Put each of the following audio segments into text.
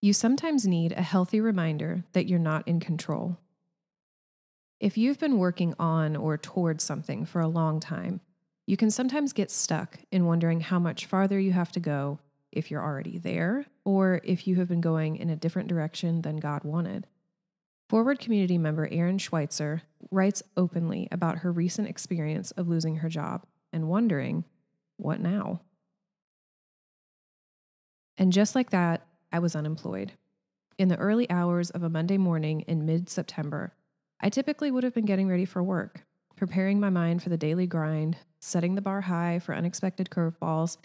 You sometimes need a healthy reminder that you're not in control. If you've been working on or towards something for a long time, you can sometimes get stuck in wondering how much farther you have to go if you're already there or if you have been going in a different direction than God wanted. Forward community member Erin Schweitzer writes openly about her recent experience of losing her job and wondering, what now? And just like that, I was unemployed. In the early hours of a Monday morning in mid September, I typically would have been getting ready for work, preparing my mind for the daily grind, setting the bar high for unexpected curveballs,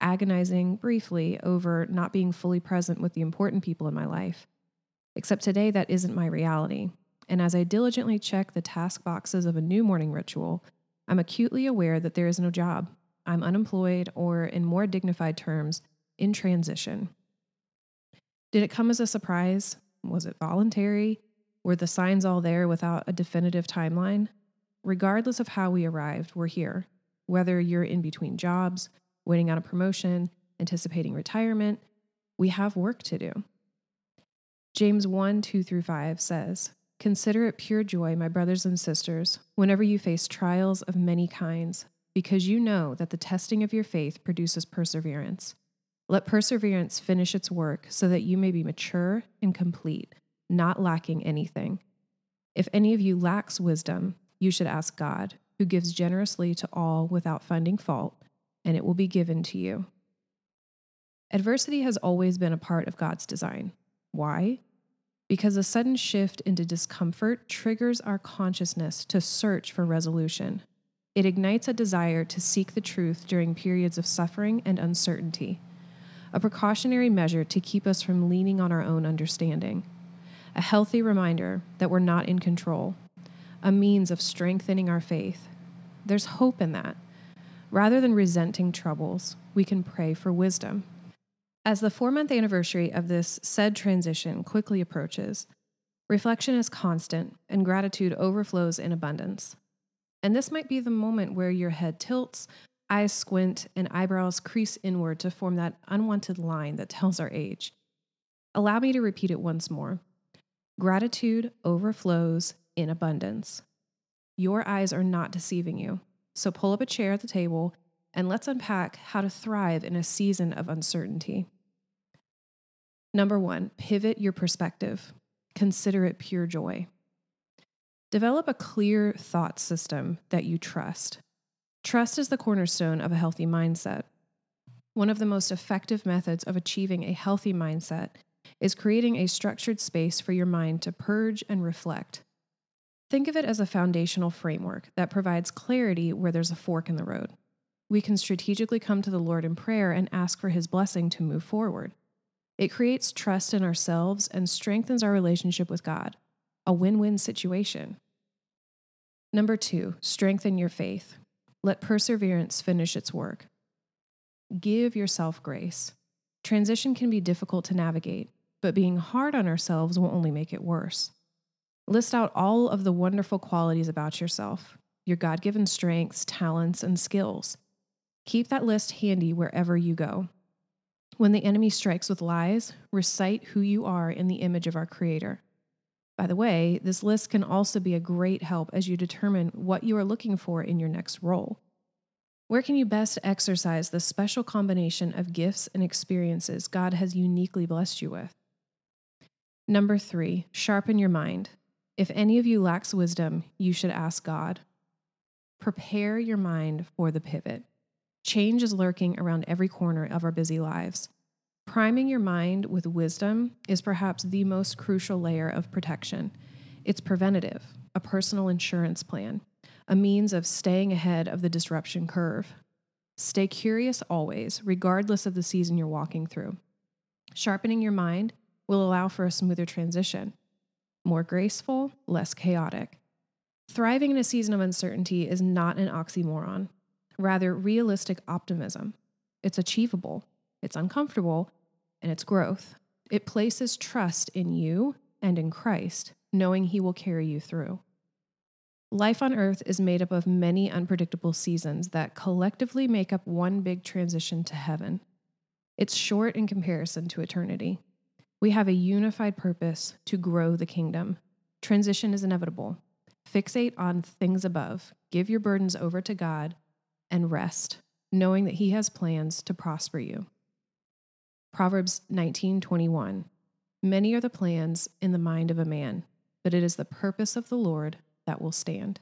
agonizing briefly over not being fully present with the important people in my life. Except today, that isn't my reality. And as I diligently check the task boxes of a new morning ritual, I'm acutely aware that there is no job. I'm unemployed, or in more dignified terms, in transition. Did it come as a surprise? Was it voluntary? Were the signs all there without a definitive timeline? Regardless of how we arrived, we're here. Whether you're in between jobs, waiting on a promotion, anticipating retirement, we have work to do. James 1 2 through 5 says, Consider it pure joy, my brothers and sisters, whenever you face trials of many kinds, because you know that the testing of your faith produces perseverance. Let perseverance finish its work so that you may be mature and complete, not lacking anything. If any of you lacks wisdom, you should ask God, who gives generously to all without finding fault, and it will be given to you. Adversity has always been a part of God's design. Why? Because a sudden shift into discomfort triggers our consciousness to search for resolution. It ignites a desire to seek the truth during periods of suffering and uncertainty a precautionary measure to keep us from leaning on our own understanding, a healthy reminder that we're not in control, a means of strengthening our faith. There's hope in that. Rather than resenting troubles, we can pray for wisdom. As the four month anniversary of this said transition quickly approaches, reflection is constant and gratitude overflows in abundance. And this might be the moment where your head tilts, Eyes squint and eyebrows crease inward to form that unwanted line that tells our age. Allow me to repeat it once more. Gratitude overflows in abundance. Your eyes are not deceiving you. So pull up a chair at the table and let's unpack how to thrive in a season of uncertainty. Number one, pivot your perspective. Consider it pure joy. Develop a clear thought system that you trust. Trust is the cornerstone of a healthy mindset. One of the most effective methods of achieving a healthy mindset is creating a structured space for your mind to purge and reflect. Think of it as a foundational framework that provides clarity where there's a fork in the road. We can strategically come to the Lord in prayer and ask for His blessing to move forward. It creates trust in ourselves and strengthens our relationship with God, a win win situation. Number two, strengthen your faith. Let perseverance finish its work. Give yourself grace. Transition can be difficult to navigate, but being hard on ourselves will only make it worse. List out all of the wonderful qualities about yourself, your God given strengths, talents, and skills. Keep that list handy wherever you go. When the enemy strikes with lies, recite who you are in the image of our Creator. By the way, this list can also be a great help as you determine what you are looking for in your next role. Where can you best exercise the special combination of gifts and experiences God has uniquely blessed you with? Number three, sharpen your mind. If any of you lacks wisdom, you should ask God. Prepare your mind for the pivot. Change is lurking around every corner of our busy lives. Priming your mind with wisdom is perhaps the most crucial layer of protection. It's preventative, a personal insurance plan, a means of staying ahead of the disruption curve. Stay curious always, regardless of the season you're walking through. Sharpening your mind will allow for a smoother transition, more graceful, less chaotic. Thriving in a season of uncertainty is not an oxymoron, rather, realistic optimism. It's achievable, it's uncomfortable, and its growth. It places trust in you and in Christ, knowing He will carry you through. Life on earth is made up of many unpredictable seasons that collectively make up one big transition to heaven. It's short in comparison to eternity. We have a unified purpose to grow the kingdom. Transition is inevitable. Fixate on things above, give your burdens over to God, and rest, knowing that He has plans to prosper you. Proverbs 19:21 Many are the plans in the mind of a man, but it is the purpose of the Lord that will stand.